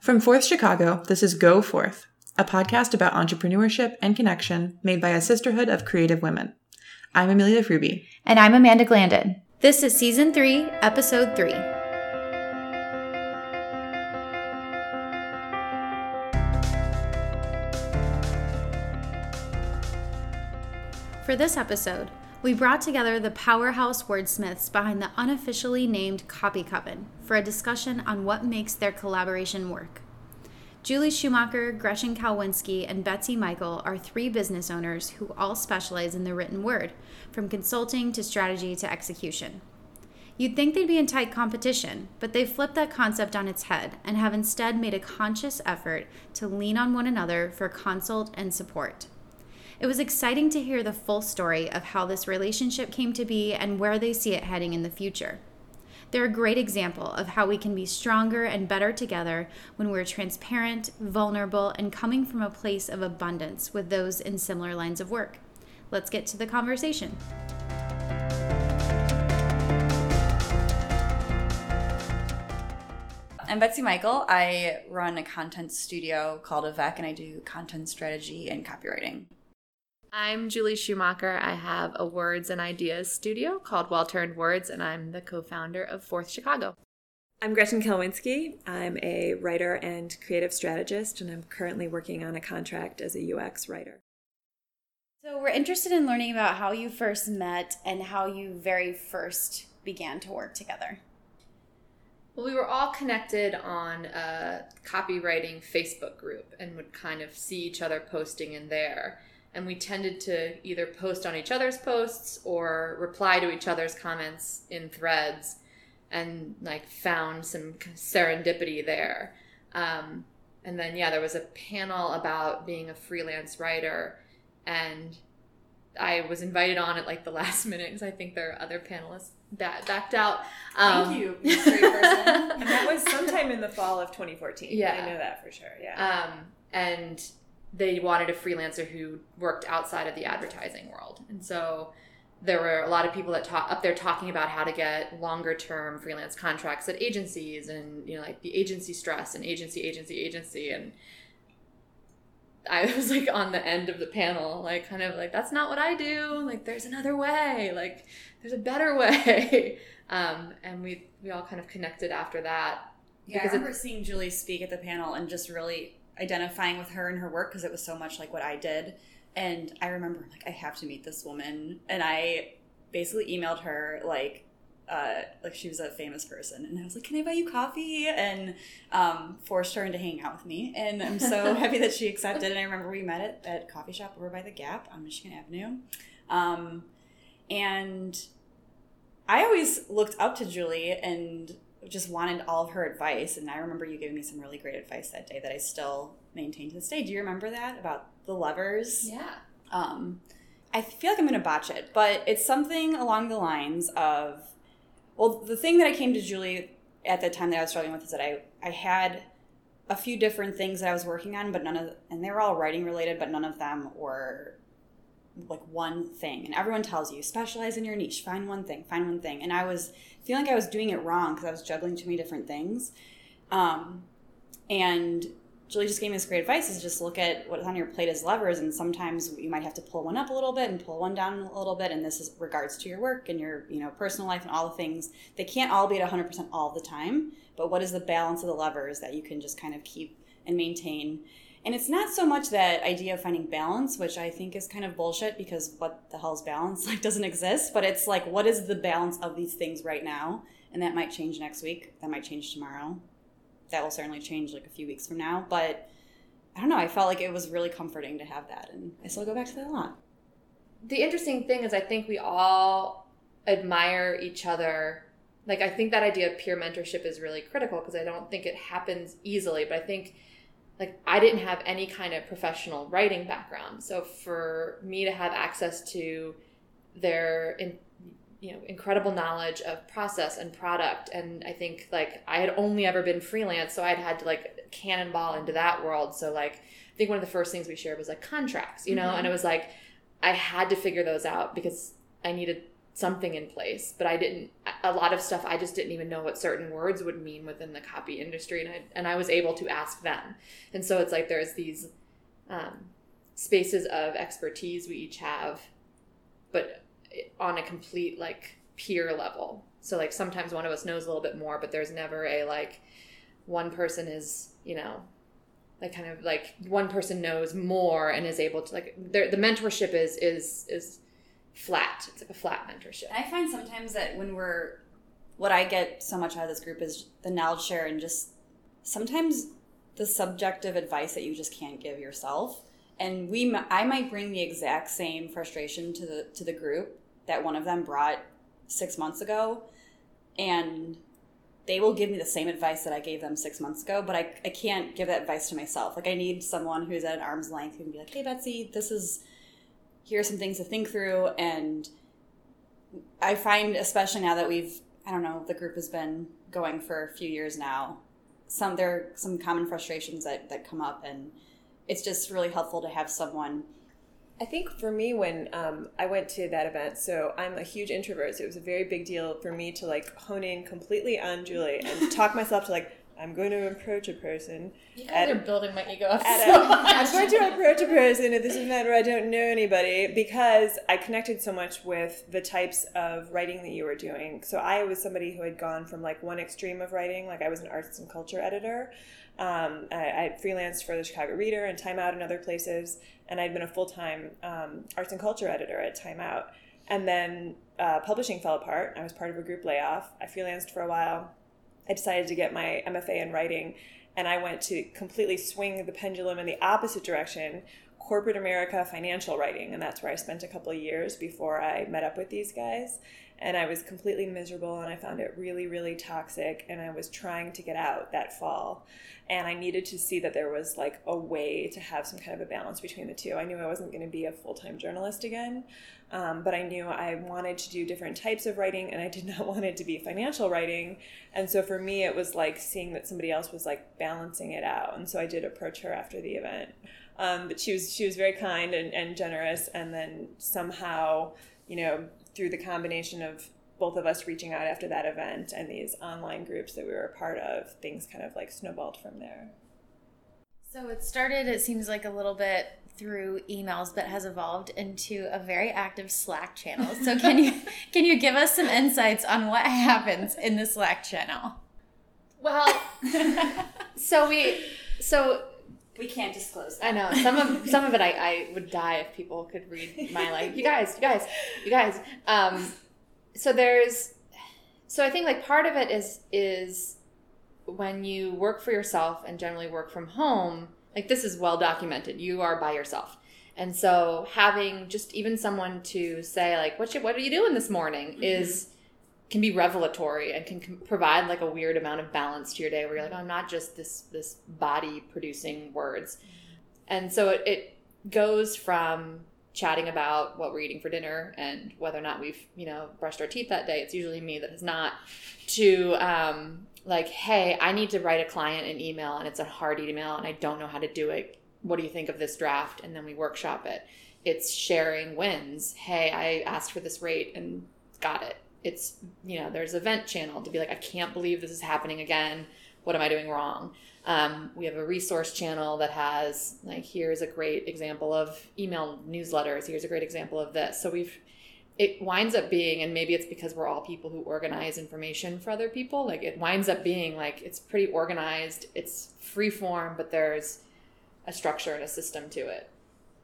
From Forth Chicago, this is Go Forth, a podcast about entrepreneurship and connection made by a sisterhood of creative women. I'm Amelia Fruby. And I'm Amanda Glandon. This is Season 3, Episode 3. For this episode, we brought together the powerhouse wordsmiths behind the unofficially named Copy Coven for a discussion on what makes their collaboration work. Julie Schumacher, Gretchen Kalwinski, and Betsy Mikel are three business owners who all specialize in the written word, from consulting to strategy to execution. You'd think they'd be in tight competition, but they've flipped that concept on its head and have instead made a conscious effort to lean on one another for consult and support. It was exciting to hear the full story of how this relationship came to be and where they see it heading in the future. They're a great example of how we can be stronger and better together when we're transparent, vulnerable, and coming from a place of abundance with those in similar lines of work. Let's get to the conversation. I'm Betsy Mikel. I run a content studio called Aveck, and I do content strategy and copywriting. I'm Julie Schumacher. I have a words and ideas studio called Well Turned Words, and I'm the co founder of Forth Chicago. I'm Gretchen Kalwinski. I'm a writer and creative strategist, and I'm currently working on a contract as a UX writer. So, we're interested in learning about how you first met and how you very first began to work together. Well, we were all connected on a copywriting Facebook group and would kind of see each other posting in there and we tended to either post on each other's posts or reply to each other's comments in threads and like found some serendipity there. Um, and then yeah there was a panel about being a freelance writer and i was invited on at like the last minute because i think there are other panelists that backed out. Um, thank you mystery person. And that was sometime in the fall of 2014 yeah i know that for sure yeah. Um, and they wanted a freelancer who worked outside of the advertising world. And so there were a lot of people that talk up there talking about how to get longer term freelance contracts at agencies and you know like the agency stress and agency agency agency. And I was like on the end of the panel like kind of like that's not what I do. Like there's another way. Like there's a better way. Um, and we we all kind of connected after that. Yeah, I remember seeing Julie speak at the panel and just really identifying with her and her work because it was so much like what I did. And I remember like I have to meet this woman, and I basically emailed her like uh, like she was a famous person, and I was like, "Can I buy you coffee?" and um, forced her into hanging out with me. And I'm so happy that she accepted. And I remember we met at at coffee shop over by the Gap on Michigan Avenue, um, and I always looked up to Julie and just wanted all of her advice. And I remember you giving me some really great advice that day that I still maintain to this day. Do you remember that about the lovers? Yeah. Um, I feel like I'm going to botch it, but it's something along the lines of, well, the thing that I came to Julie at the time that I was struggling with is that I, I had a few different things that I was working on, but none of, and they were all writing related, but none of them were like one thing and everyone tells you specialize in your niche find one thing find one thing and i was feeling like i was doing it wrong because i was juggling too many different things. Um, and julie just gave me this great advice is just look at what's on your plate as levers and sometimes you might have to pull one up a little bit and pull one down a little bit and this is regards to your work and your you know personal life and all the things. They can't all be at 100% all the time but what is the balance of the levers that you can just kind of keep and maintain and it's not so much that idea of finding balance, which I think is kind of bullshit because what the hell's balance? Like doesn't exist. But it's like what is the balance of these things right now? And that might change next week. That might change tomorrow. That will certainly change like a few weeks from now. But I don't know. I felt like it was really comforting to have that, and I still go back to that a lot. The interesting thing is, I think we all admire each other. Like, I think that idea of peer mentorship is really critical because I don't think it happens easily, but I think like I didn't have any kind of professional writing background. So for me to have access to their in, you know incredible knowledge of process and product and I think like I had only ever been freelance so I'd had to like cannonball into that world. So like I think one of the first things we shared was like contracts, you know, mm-hmm. and it was like I had to figure those out because I needed something in place, but I didn't. A lot of stuff I just didn't even know what certain words would mean within the copy industry, and I and I was able to ask them. And so it's like there's these um, spaces of expertise we each have, but on a complete like peer level. So like sometimes one of us knows a little bit more, but there's never a like one person is you know like kind of like one person knows more and is able to like the mentorship is is is flat. It's like a flat mentorship. I find sometimes that when we're, what I get so much out of this group is the knowledge share and just sometimes the subjective advice that you just can't give yourself. And we, I might bring the exact same frustration to the to the group that one of them brought six months ago, and they will give me the same advice that I gave them six months ago, but I, I can't give that advice to myself. Like I need someone who's at an arm's length who can be like, "Hey, Betsy, this is here are some things to think through and i find especially now that we've i don't know the group has been going for a few years now some there are some common frustrations that, that come up and it's just really helpful to have someone. I think for me, when um, I went to that event, so I'm a huge introvert, so it was a very big deal for me to like hone in completely on Julie and talk myself to like I'm going to approach a person. You guys at, are building my ego up so a, I'm going to approach a person at this event where I don't know anybody because I connected so much with the types of writing that you were doing. So I was somebody who had gone from like one extreme of writing, like I was an arts and culture editor. Um, I, I freelanced for the Chicago Reader and Time Out and other places, and I'd been a full time um, arts and culture editor at Time Out. And then uh, publishing fell apart. I was part of a group layoff. I freelanced for a while I decided to get my MFA in writing, and I went to completely swing the pendulum in the opposite direction corporate America financial writing. And that's where I spent a couple of years before I met up with these guys. And I was completely miserable and I found it really, really toxic. And I was trying to get out that fall. And I needed to see that there was like a way to have some kind of a balance between the two. I knew I wasn't going to be a full time journalist again. Um, but I knew I wanted to do different types of writing and I did not want it to be financial writing. And so for me, it was like seeing that somebody else was like balancing it out. And so I did approach her after the event. Um, but she was she was very kind and, and generous. And then somehow, you know, through the combination of both of us reaching out after that event and these online groups that we were a part of, things kind of like snowballed from there. So it started, it seems like a little bit through emails, but has evolved into a very active Slack channel. So can you can you give us some insights on what happens in the Slack channel? Well, so we so we can't disclose that. I know some of some of it. I, I would die if people could read my like. You guys, you guys, you guys. Um, so there's, so I think like part of it is is when you work for yourself and generally work from home, like this is well documented. You are by yourself. And so having just even someone to say like what should, what are you doing this morning mm-hmm. is can be revelatory and can, provide like a weird amount of balance to your day where you're like oh, I'm not just this this body producing words. And so it, it goes from chatting about what we're eating for dinner and whether or not we've you know brushed our teeth that day it's usually me that has not to um, like, hey, I need to write a client an email and it's a hard email and I don't know how to do it. What do you think of this draft? And then we workshop it. It's sharing wins. Hey, I asked for this rate and got it. It's, you know, there's event channel to be like, I can't believe this is happening again. What am I doing wrong? Um, we have a resource channel that has like, here's a great example of email newsletters. Here's a great example of this. So we've, it winds up being and maybe it's because we're all people who organize information for other people like it winds up being like it's pretty organized it's free form but there's a structure and a system to it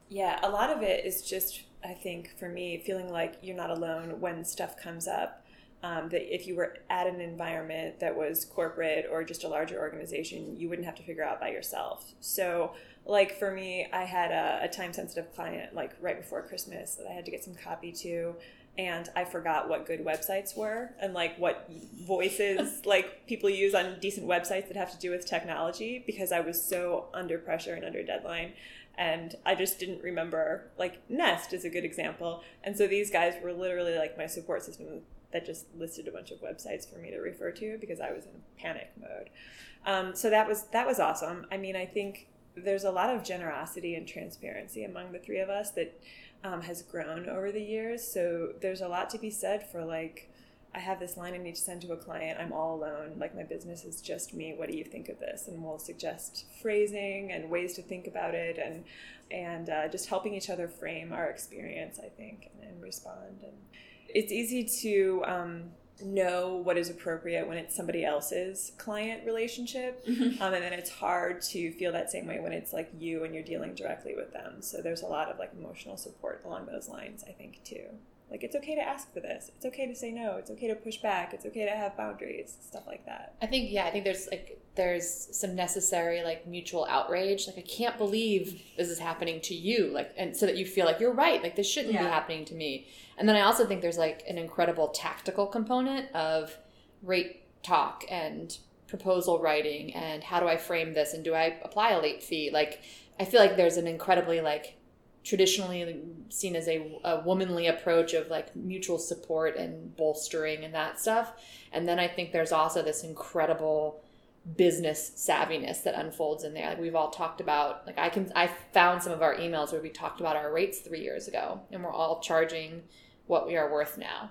yeah a lot of it is just i think for me feeling like you're not alone when stuff comes up um, that if you were at an environment that was corporate or just a larger organization you wouldn't have to figure out by yourself so like for me, I had a, a time sensitive client like right before Christmas that I had to get some copy to, and I forgot what good websites were and like what voices like people use on decent websites that have to do with technology because I was so under pressure and under deadline. And I just didn't remember, like, Nest is a good example. And so these guys were literally like my support system that just listed a bunch of websites for me to refer to because I was in panic mode. Um, so that was that was awesome. I mean, I think there's a lot of generosity and transparency among the three of us that um, has grown over the years. So there's a lot to be said for like, I have this line I need to send to a client. I'm all alone. Like my business is just me. What do you think of this? And we'll suggest phrasing and ways to think about it, and and uh, just helping each other frame our experience. I think and, and respond. And it's easy to um, know what is appropriate when it's somebody else's client relationship, um, and then it's hard to feel that same way when it's like you and you're dealing directly with them. So there's a lot of like emotional support along those lines. I think too. Like it's okay to ask for this. It's okay to say no. It's okay to push back. It's okay to have boundaries, stuff like that. I think yeah, I think there's like there's some necessary like mutual outrage. Like I can't believe this is happening to you. Like and so that you feel like you're right. Like this shouldn't be happening to me. And then I also think there's like an incredible tactical component of rate talk and proposal writing and how do I frame this and do I apply a late fee? Like I feel like there's an incredibly like traditionally seen as a, a womanly approach of like mutual support and bolstering and that stuff. And then I think there's also this incredible business savviness that unfolds in there. Like we've all talked about, like I can, I found some of our emails where we talked about our rates three years ago and we're all charging what we are worth now.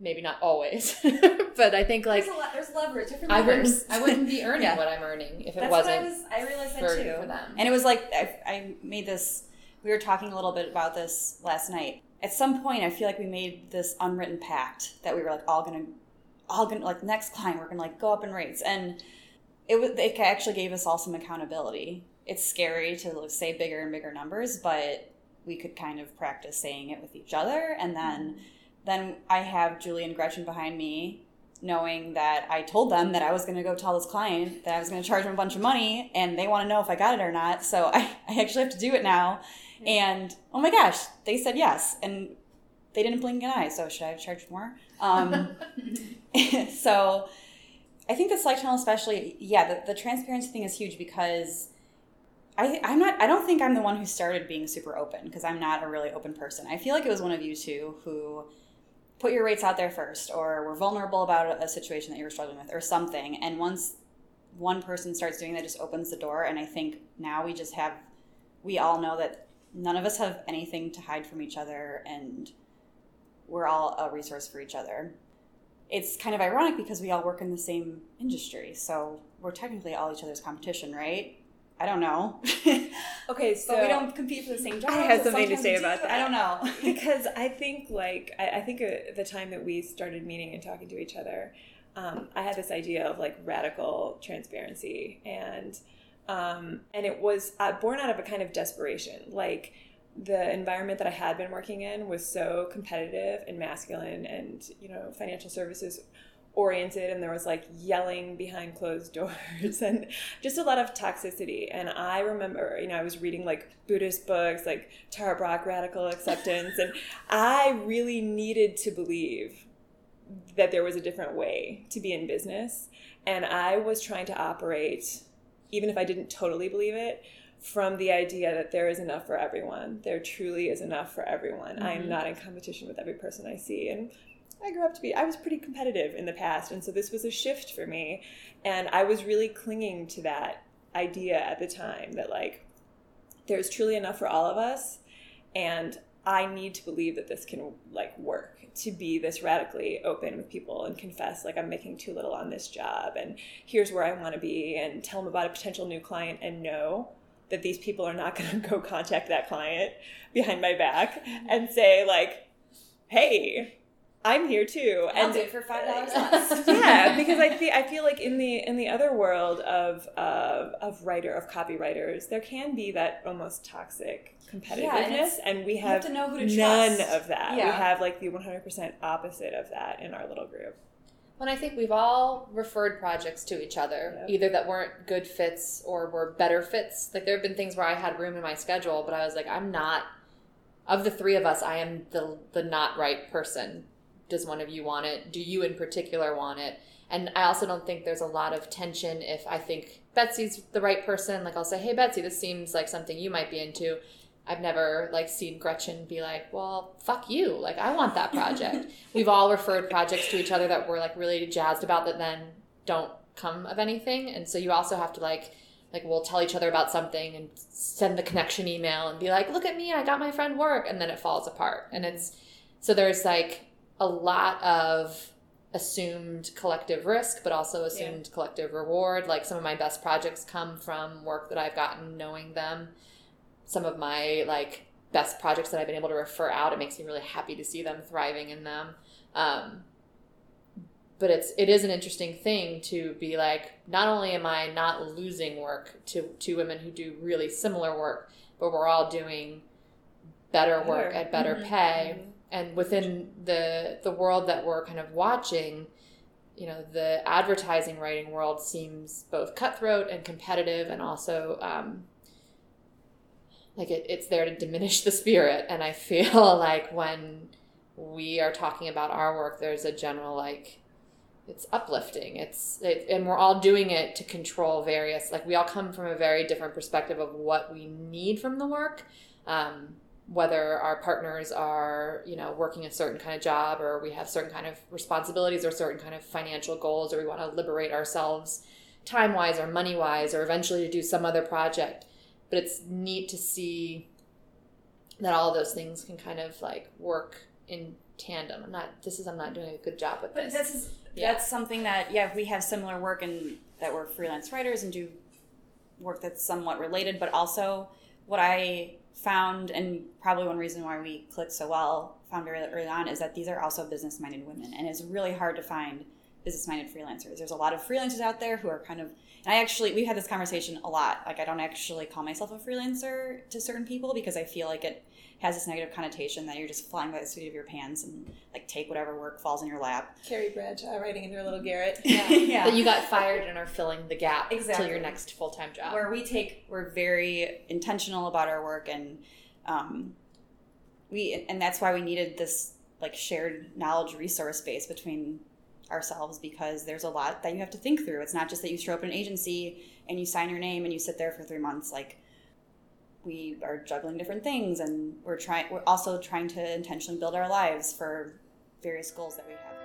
Maybe not always, but I think like there's, a le- there's leverage, different I wouldn't, I wouldn't be earning Yeah. what I'm earning if it That's wasn't what I was. I realized that for, too. for them. And it was like I, I made this. We were talking a little bit about this last night. At some point, I feel like we made this unwritten pact that we were like all gonna, all gonna like next client we're gonna like go up in rates, and it was it actually gave us all some accountability. It's scary to like, say bigger and bigger numbers, but we could kind of practice saying it with each other, and then mm-hmm. then I have Julie and Gretchen behind me knowing that I told them that I was going to go tell this client that I was going to charge them a bunch of money and they want to know if I got it or not. So I, I actually have to do it now. And oh my gosh, they said yes. And they didn't blink an eye. So should I have charged more? Um, so I think the Slack channel, especially, yeah, the, the transparency thing is huge because I, I'm not, I don't think I'm the one who started being super open because I'm not a really open person. I feel like it was one of you two who put your rates out there first or were vulnerable about a, a situation that you were struggling with or something. And once one person starts doing that, just opens the door. And I think now we just have, we all know that none of us have anything to hide from each other and we're all a resource for each other. It's kind of ironic because we all work in the same industry. So we're technically all each other's competition, right? I don't know. Okay, so but we don't compete for the same job. I have but something to say about that. I don't know. because I think like I, I think uh, the time that we started meeting and talking to each other, um, I had this idea of like radical transparency and um, and it was uh, born out of a kind of desperation. Like the environment that I had been working in was so competitive and masculine and you know financial services oriented. And there was like yelling behind closed doors and just a lot of toxicity. And i remember you know i was reading like buddhist books like tara brach radical acceptance. And i really needed to believe that there was a different way to be in business. And i was trying to operate even if i didn't totally believe it from the idea that there is enough for everyone there truly is enough for everyone i am mm-hmm. not in competition with every person i see and I grew up to be, I was pretty competitive in the past. And so this was a shift for me. And I was really clinging to that idea at the time that, like, there's truly enough for all of us. And I need to believe that this can, like, work to be this radically open with people and confess, like, I'm making too little on this job. And here's where I want to be. And tell them about a potential new client and know that these people are not going to go contact that client behind my back mm-hmm. and say, like, hey, I'm here too. I'll and do it for five dollars less. yeah, because I think I feel like in the in the other world of uh, of writer of copywriters, there can be that almost toxic competitiveness, Yeah, and and we have have, to know who to none trust. of that. We have like the 100% opposite of that in our little group. When I think we've all referred projects to each other, Yep. either that weren't good fits or were better fits. Like there have been things where I had room in my schedule, but I was like, I'm not. Of the three of us, I am the the not right person. Does one of you want it? Do you in particular want it? And I also don't think there's a lot of tension if I think Betsy's the right person. Like I'll say, hey Betsy, this seems like something you might be into. I've never like seen Gretchen be like, well, fuck you. Like I want that project. We've all referred projects to each other that we're like really jazzed about that then don't come of anything. And so you also have to like like we'll tell each other about something and send the connection email and be like, "Look at me, I got my friend work," and then it falls apart. And it's so there's like a lot of assumed collective risk, but also assumed collective reward. Like some of my best projects come from work that I've gotten knowing them. Some of my like best projects that I've been able to refer out, it makes me really happy to see them thriving in them. Um, but it's it is an interesting thing to be like not only am i not losing work to to women who do really similar work but we're all doing better, work at better Mhm. pay and within the the world that we're kind of watching you know the advertising writing world seems both cutthroat and competitive and also um, like it, it's there to diminish the spirit. And i feel like when we are talking about our work there's a general like it's uplifting. It's it, and we're all doing it to control various like we all come from a very different perspective of what we need from the work. Um, whether our partners are you know working a certain kind of job or we have certain kind of responsibilities or certain kind of financial goals or we want to liberate ourselves time wise or money wise or eventually to do some other project. But it's neat to see that all of those things can kind of like work in tandem. I'm not this is i'm not doing a good job with But this. this is Yeah. that's something that yeah we have similar work and that we're freelance writers and do work that's somewhat related, but also what I found and probably one reason why we clicked so well found very early on is that these are also business minded women and it's really hard to find business minded freelancers. There's a lot of freelancers out there who are kind of and I actually we've had this conversation a lot. Like I don't actually call myself a freelancer to certain people because I feel like it has this negative connotation that you're just flying by the seat of your pants and like take whatever work falls in your lap. Carrie Bradshaw writing in her little garret. yeah. that you got fired and are filling the gap Exactly. till your next full-time job where we take we're very intentional about our work and um, we and that's why we needed this like shared knowledge resource base between ourselves because there's a lot that you have to think through it's not just that you show up in an agency and you sign your name and you sit there for three months like we are juggling different things and we're trying we're also trying to intentionally build our lives for various goals that we have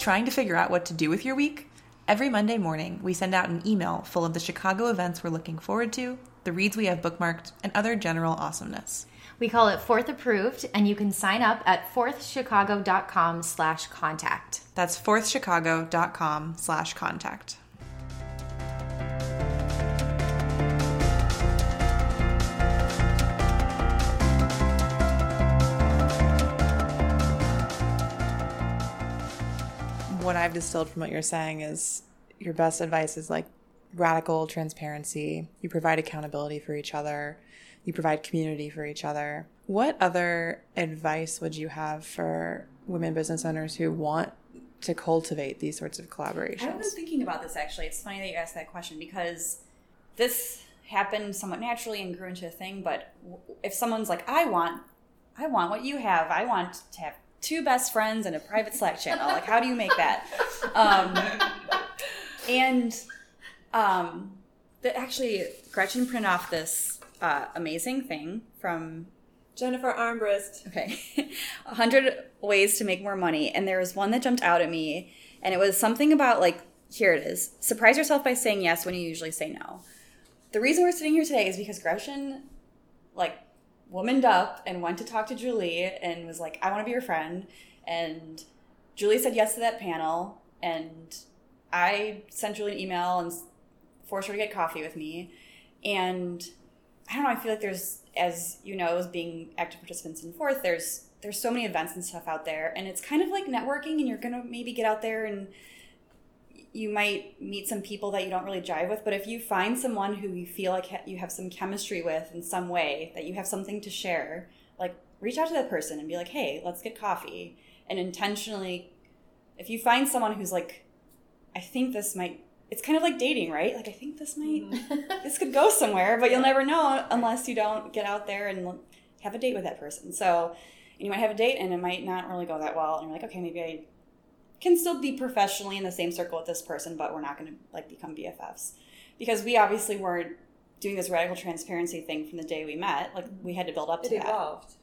Trying to figure out what to do with your week? Every Monday morning, we send out an email full of the Chicago events we're looking forward to, the reads we have bookmarked, and other general awesomeness. We call it Forth Approved, and you can sign up at forthchicago.com slash contact. That's forthchicago.com slash contact. What I've distilled from what you're saying is your best advice is like radical transparency. You provide accountability for each other. You provide community for each other. What other advice would you have for women business owners who want to cultivate these sorts of collaborations? I've been thinking about this actually. It's funny that you asked that question because this happened somewhat naturally and grew into a thing. But if someone's like, "I want, I want what you have. I want to have two best friends and a private Slack channel," like, how do you make that? Um, and um, but actually, Gretchen printed off this uh, amazing thing from Jennifer Armbrust. Okay. 100 ways to make more money. And there was one that jumped out at me. And it was something about, like, here it is surprise yourself by saying yes when you usually say no. The reason we're sitting here today is because Gretchen, like, womaned up and went to talk to Julie and was like, I want to be your friend. And Julie said yes to that panel. And I sent Julie an email and forced her to get coffee with me. And I don't know. I feel like there's, as you know, as being active participants in Forth, there's there's so many events and stuff out there, and it's kind of like networking. And you're gonna maybe get out there and you might meet some people that you don't really jive with. But if you find someone who you feel like you have some chemistry with in some way, that you have something to share, like reach out to that person and be like, "Hey, let's get coffee." And intentionally, if you find someone who's like, "I think this might," it's kind of like dating, right? Like, I think this might mm-hmm. this could go somewhere, but you'll never know unless you don't get out there and have a date with that person. So, and you might have a date and it might not really go that well, and you're like, okay, maybe I can still be professionally in the same circle with this person, but we're not going to like become BFFs because we obviously weren't doing this radical transparency thing from the day we met. Like mm-hmm. we had to build up to It that. evolved.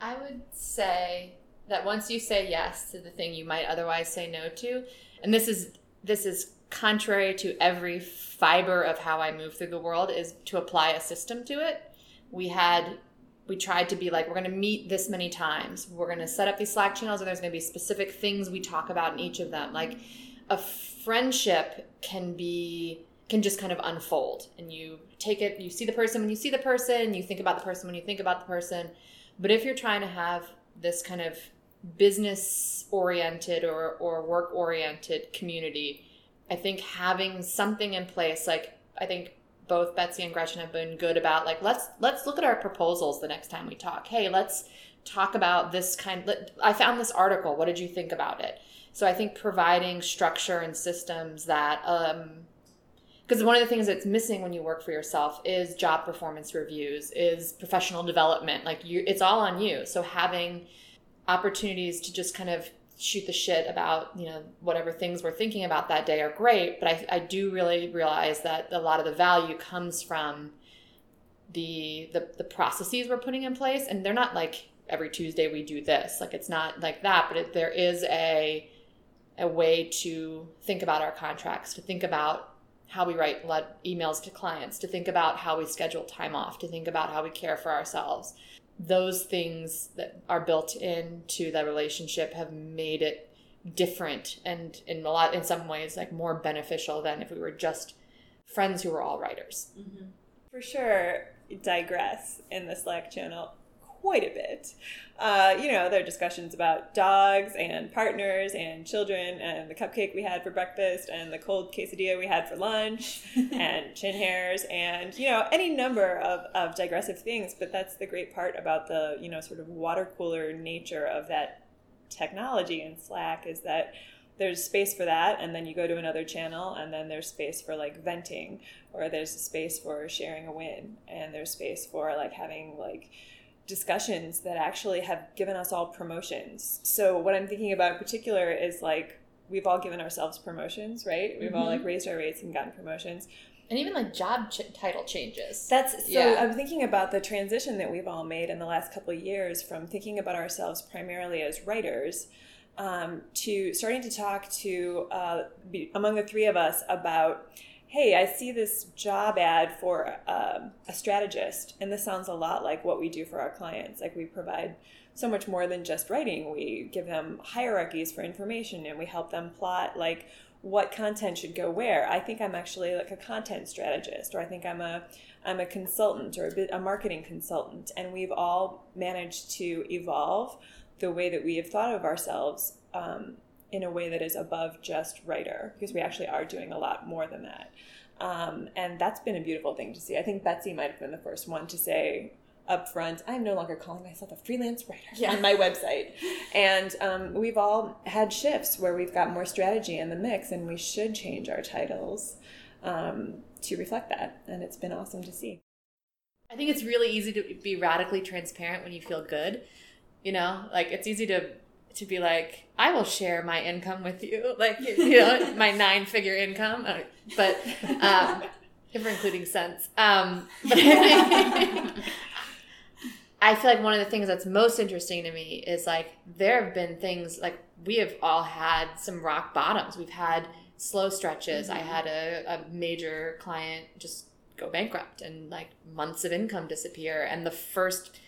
I would say that once you say yes to the thing you might otherwise say no to, and this is this is contrary to every fiber of how I move through the world is to apply a system to it. We had we tried to be like we're going to meet this many times. We're going to set up these Slack channels and there's going to be specific things we talk about in each of them. Like a friendship can be can just kind of unfold and you take it you see the person when you see the person, you think about the person when you think about the person. But if you're trying to have this kind of business oriented or, or work oriented community, I think having something in place, like I think both Betsy and Gretchen have been good about like let's let's look at our proposals the next time we talk. Hey, let's talk about this kind I found this article. What did you think about it? So I think providing structure and systems that um because one of the things that's missing when you work for yourself is job performance reviews, is professional development. Like you it's all on you. So having opportunities to just kind of shoot the shit about you know whatever things we're thinking about that day are great but I, I do really realize that a lot of the value comes from the, the the processes we're putting in place and they're not like every tuesday we do this like it's not like that but it, there is a a way to think about our contracts to think about how we write emails to clients to think about how we schedule time off to think about how we care for ourselves those things that are built into the relationship have made it different and in a lot in some ways like more beneficial than if we were just friends who were all writers. Mm-hmm. For sure, digress in the Slack channel quite a bit. Uh, you know, there are discussions about dogs and partners and children and the cupcake we had for breakfast and the cold quesadilla we had for lunch and chin hairs and, you know, any number of, of digressive things. But that's the great part about the, you know, sort of water cooler nature of that technology in Slack is that there's space for that and then you go to another channel and then there's space for like venting or there's space for sharing a win and there's space for like having like discussions that actually have given us all promotions. So what i'm thinking about in particular is like we've all given ourselves promotions right? We've all like raised our rates and gotten promotions. And even like job ch- title changes. That's so Yeah. I'm thinking about the transition that we've all made in the last couple of years from thinking about ourselves primarily as writers um, to starting to talk to uh, be, among the three of us about hey i see this job ad for um, a strategist and this sounds a lot like what we do for our clients. Like we provide so much more than just writing. We give them hierarchies for information and we help them plot like what content should go where. I think i'm actually like a content strategist or i think i'm a i'm a consultant or a, a marketing consultant and we've all managed to evolve the way that we have thought of ourselves um, in a way that is above just writer because we actually are doing a lot more than that. Um, and that's been a beautiful thing to see. I think betsy might have been the first one to say up front i'm no longer calling myself a freelance writer on my website. And um, we've all had shifts where we've got more strategy in the mix and we should change our titles um, to reflect that. And it's been awesome to see. I think it's really easy to be radically transparent when you feel good. You know, like it's easy to to be like, I will share my income with you, like you know, my nine figure income, Uh, but um, if we're including cents. Um, but I feel like one of the things that's most interesting to me is like there have been things like we have all had some rock bottoms. We've had slow stretches. I had a, a major client just go bankrupt and like months of income disappear. And the first,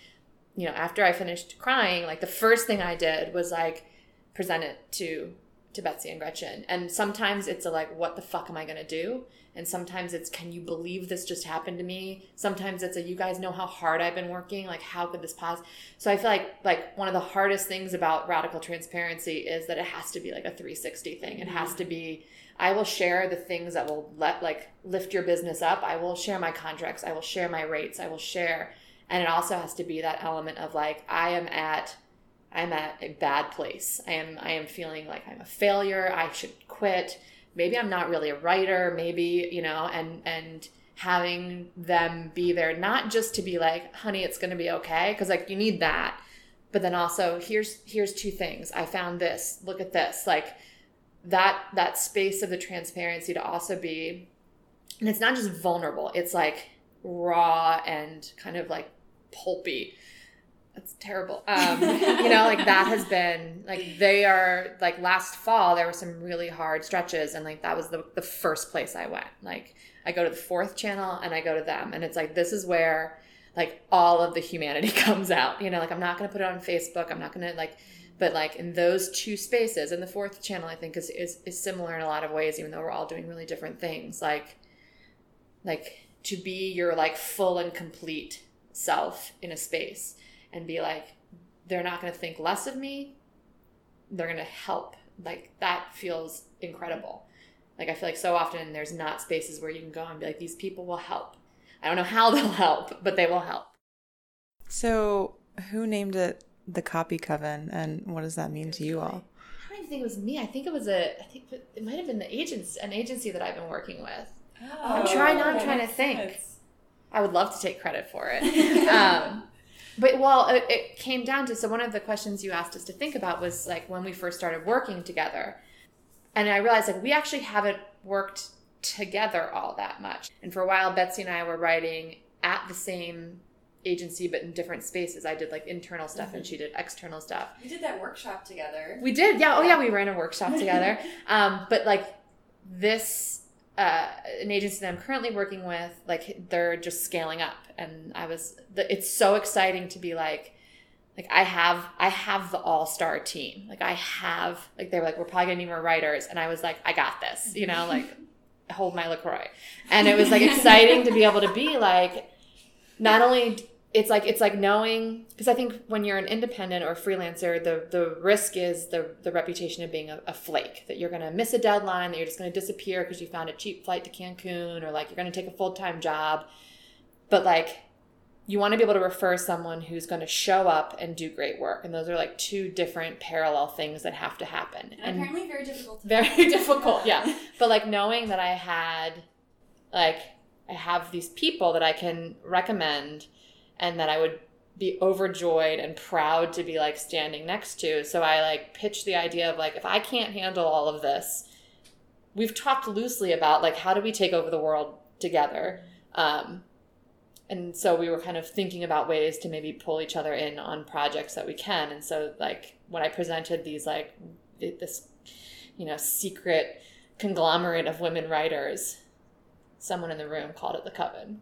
you know, after I finished crying, like the first thing I did was like present it to to Betsy and Gretchen. And sometimes it's a like, what the fuck am I gonna do? And sometimes it's, can you believe this just happened to me? Sometimes it's a, you guys know how hard I've been working. Like, how could this pass? So I feel like like one of the hardest things about radical transparency is that it has to be like a 360 thing. It has to mm-hmm. be. I will share the things that will let like lift your business up. I will share my contracts. I will share my rates. I will share, and it also has to be that element of like I am at I'm at a bad place. I am I am feeling like I'm a failure. I should quit. Maybe I'm not really a writer. Maybe, you know, and and having them be there not just to be like, "Honey, it's going to be okay," cuz like you need that. But then also, here's here's two things. I found this. Look at this. Like that that space of the transparency to also be and it's not just vulnerable it's like raw and kind of like pulpy. That's terrible. Um you know like that has been like they are like last fall there were some really hard stretches and like that was the, the first place i went. Like i go to the Forth channel and i go to them and it's like this is where like all of the humanity comes out. You know like i'm not going to put it on facebook i'm not going to like but like in those two spaces and the Forth channel i think is, is is similar in a lot of ways even though we're all doing really different things. Like like to be your like full and complete self in a space and be like they're not going to think less of me. They're going to help. Like that feels incredible. Like i feel like so often there's not spaces where you can go and be like these people will help. I don't know how they'll help but they will help. So, who named it the Copy Coven, and what does that mean to you all? i don't even think it was me. I think it was a i think it might have been the agents an agency that i've been working with. Oh. I'm trying- now I'm trying to think. sense. I would love to take credit for it. um, but well, it, it came down to so one of the questions you asked us to think about was like when we first started working together, and I realized like we actually haven't worked together all that much. And for a while, Betsy and I were writing at the same agency but in different spaces. I did like internal stuff and she did external stuff. We did that workshop together. We did, yeah. Oh, yeah. We ran a workshop together. Um, but like this, uh, an agency that I'm currently working with, like they're just scaling up, and I was. The, it's so exciting to be like, like I have, I have the all star team. Like I have, like they were like, we're probably gonna need more writers, and I was like, I got this. You know, like hold my Lacroix, and it was like exciting to be able to be like, not only it's like it's like knowing because I think when you're an independent or freelancer, the the risk is the the reputation of being a, a flake that you're going to miss a deadline, that you're just going to disappear because you found a cheap flight to Cancun, or like you're going to take a full time job. But like you want to be able to refer someone who's going to show up and do great work, and those are like two different parallel things that have to happen. And apparently very difficult to very difficult yeah but like knowing that i had like i have these people that i can recommend and that i would be overjoyed and proud to be like standing next to. So i like pitched the idea of like if i can't handle all of this we've talked loosely about like how do we take over the world together? Um, and so we were kind of thinking about ways to maybe pull each other in on projects that we can. And so like when i presented these like this you know secret conglomerate of women writers someone in the room called it the coven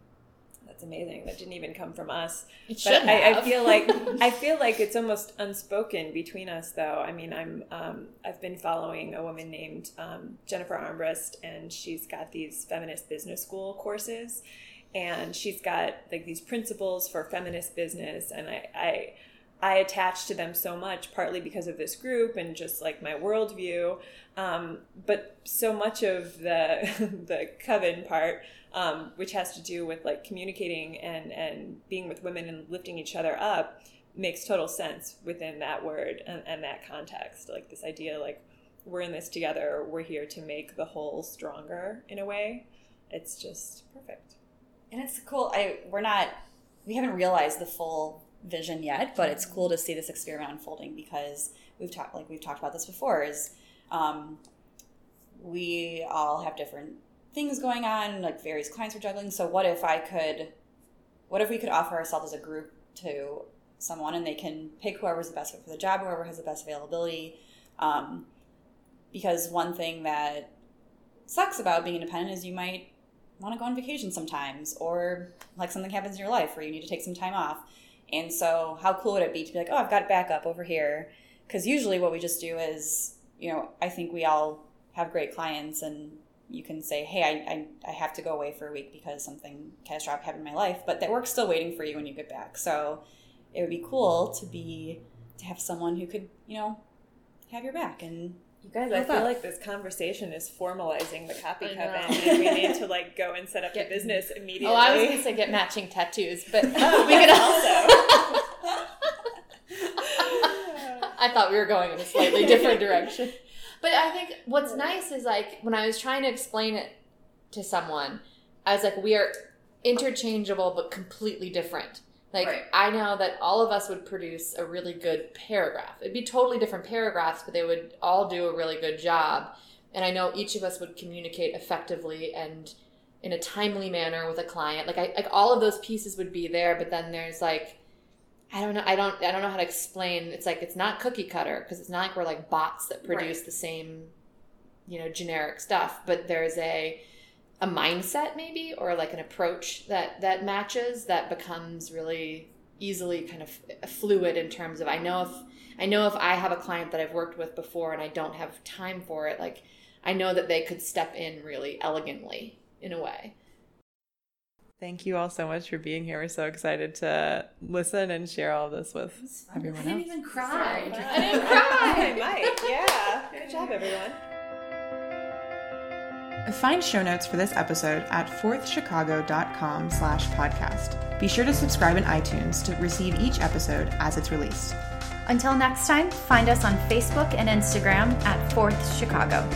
That's amazing. That didn't even come from us. it But I, I feel like I feel like it's almost unspoken between us, though. I mean, I'm um, I've been following a woman named um, Jennifer Armbrust, and she's got these feminist business school courses, and she's got like these principles for feminist business, and I. I I attach to them so much, partly because of this group and just like my worldview. Um, but so much of the the coven part um, which has to do with like communicating and and being with women and lifting each other up makes total sense within that word and, and that context like this idea like we're in this together we're here to make the whole stronger in a way it's just perfect And it's cool. I we're not we haven't realized the full vision yet, but it's cool to see this experiment unfolding because we've talked like we've talked about this before. Is um, we all have different things going on, like various clients we're juggling. So what if I could, what if we could offer ourselves as a group to someone and they can pick whoever's the best fit for the job, whoever has the best availability. Um, because one thing that sucks about being independent is you might want to go on vacation sometimes or like something happens in your life where you need to take some time off and so how cool would it be to be like oh i've got backup over here because usually what we just do is you know i think we all have great clients and you can say hey I, I, I have to go away for a week because something catastrophic happened in my life but that work's still waiting for you when you get back. So it would be cool to be to have someone who could you know have your back and you guys i Help feel like this conversation is formalizing the copy I coven and we need to like go and set up Get- a business immediately oh i was gonna say get matching tattoos but Oh, we could also. I thought we were going in a slightly different direction. But I think what's nice is like when I was trying to explain it to someone, I was like, we are interchangeable but completely different. Like Right. I know that all of us would produce a really good paragraph. It'd be totally different paragraphs, but they would all do a really good job. And I know each of us would communicate effectively and in a timely manner with a client. Like I like all of those pieces would be there, but then there's like I don't know. I don't. I don't know how to explain. It's like it's not cookie cutter because it's not like we're like bots that produce Right. the same, you know, generic stuff. But there's a a mindset maybe or like an approach that that matches that becomes really easily kind of fluid in terms of I know if I know if I have a client that I've worked with before and I don't have time for it, like I know that they could step in really elegantly in a way. Thank you all so much for being here. We're so excited to listen and share all this with everyone I didn't else. even cry. Sorry. I didn't cry. I cry. might. Yeah. Good job, everyone. Find show notes for this episode at forthchicago.com slash podcast. Be sure to subscribe in iTunes to receive each episode as it's released. Until next time, find us on Facebook and Instagram at Forth Chicago.